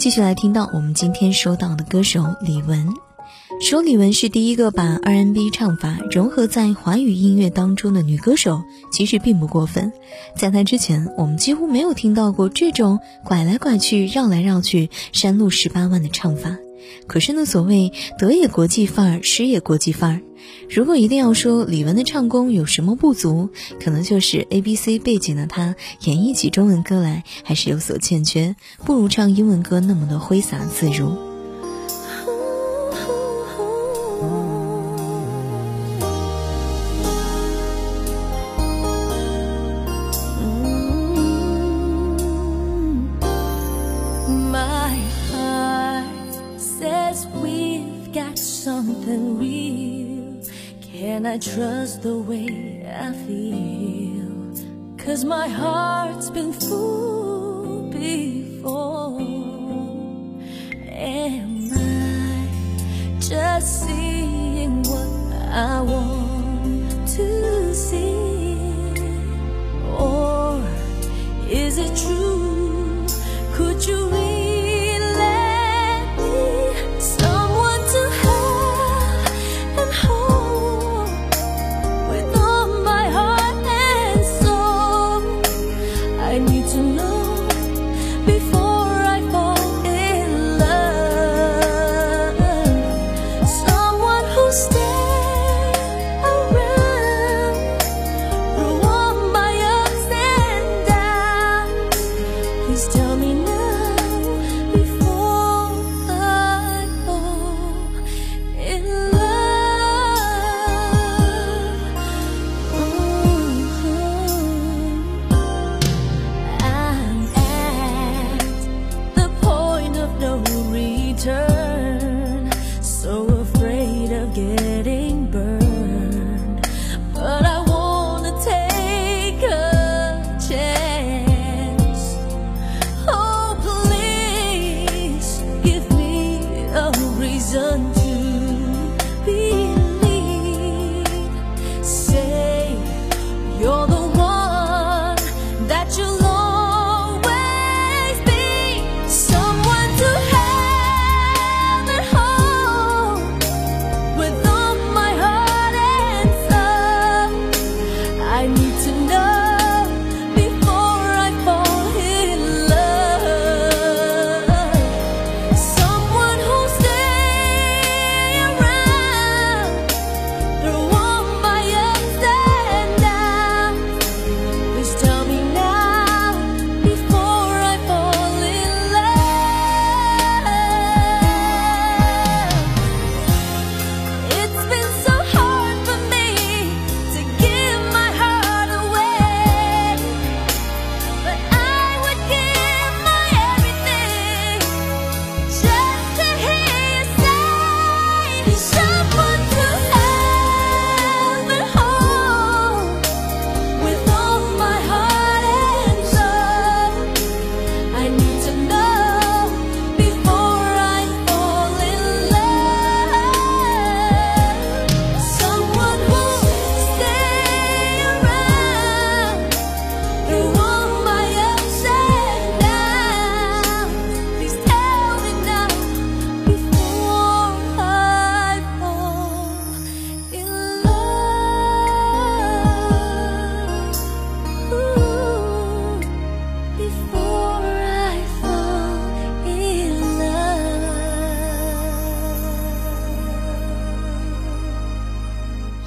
继续来听到我们今天收到的歌手李玟。说李玟是第一个把 R&B 唱法融合在华语音乐当中的女歌手，其实并不过分。在她之前，我们几乎没有听到过这种拐来拐去、绕来绕去、山路十八弯的唱法。可是呢，所谓得也国际范儿，失也国际范儿。如果一定要说李玟的唱功有什么不足，可能就是 A B C 背景的她演绎起中文歌来还是有所欠缺，不如唱英文歌那么的挥洒自如。Can I trust the way I feel? Cause my heart's been fooled before. Am I just seeing what I want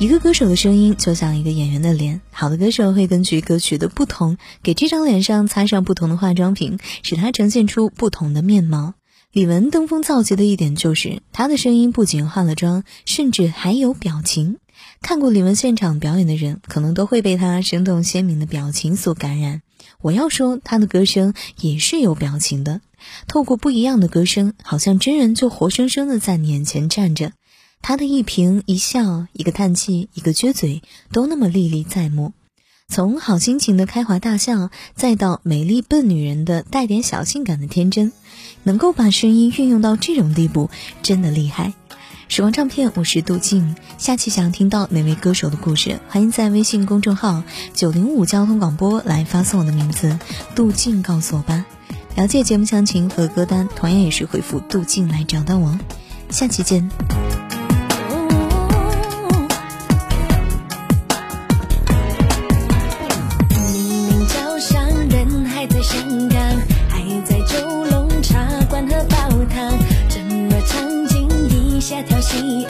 一个歌手的声音就像一个演员的脸，好的歌手会根据歌曲的不同，给这张脸上擦上不同的化妆品，使它呈现出不同的面貌。李玟登峰造极的一点就是，她的声音不仅化了妆，甚至还有表情。看过李玟现场表演的人，可能都会被她生动鲜明的表情所感染。我要说，他的歌声也是有表情的，透过不一样的歌声，好像真人就活生生的在你眼前站着。他的一颦一笑，一个叹气，一个撅嘴，都那么历历在目。从好心情的开怀大笑，再到美丽笨女人的带点小性感的天真，能够把声音运用到这种地步，真的厉害。时光唱片，我是杜静。下期想听到哪位歌手的故事，欢迎在微信公众号九零五交通广播来发送我的名字杜静告诉我吧。了解节目详情和歌单，同样也是回复杜静来找到我。下期见。下条心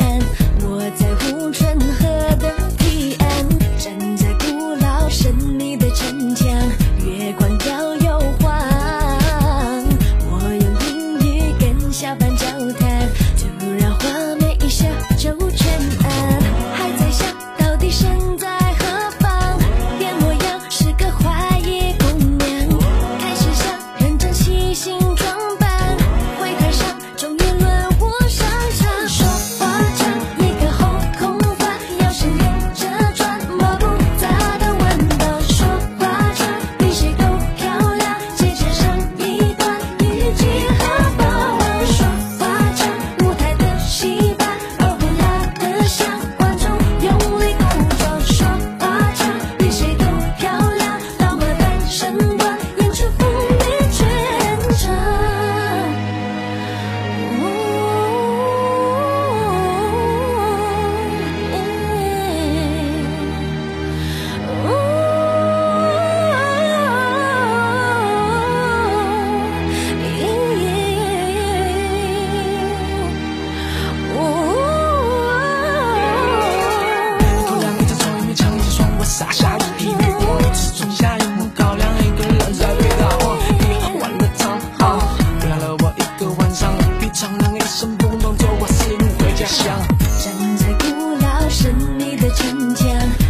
天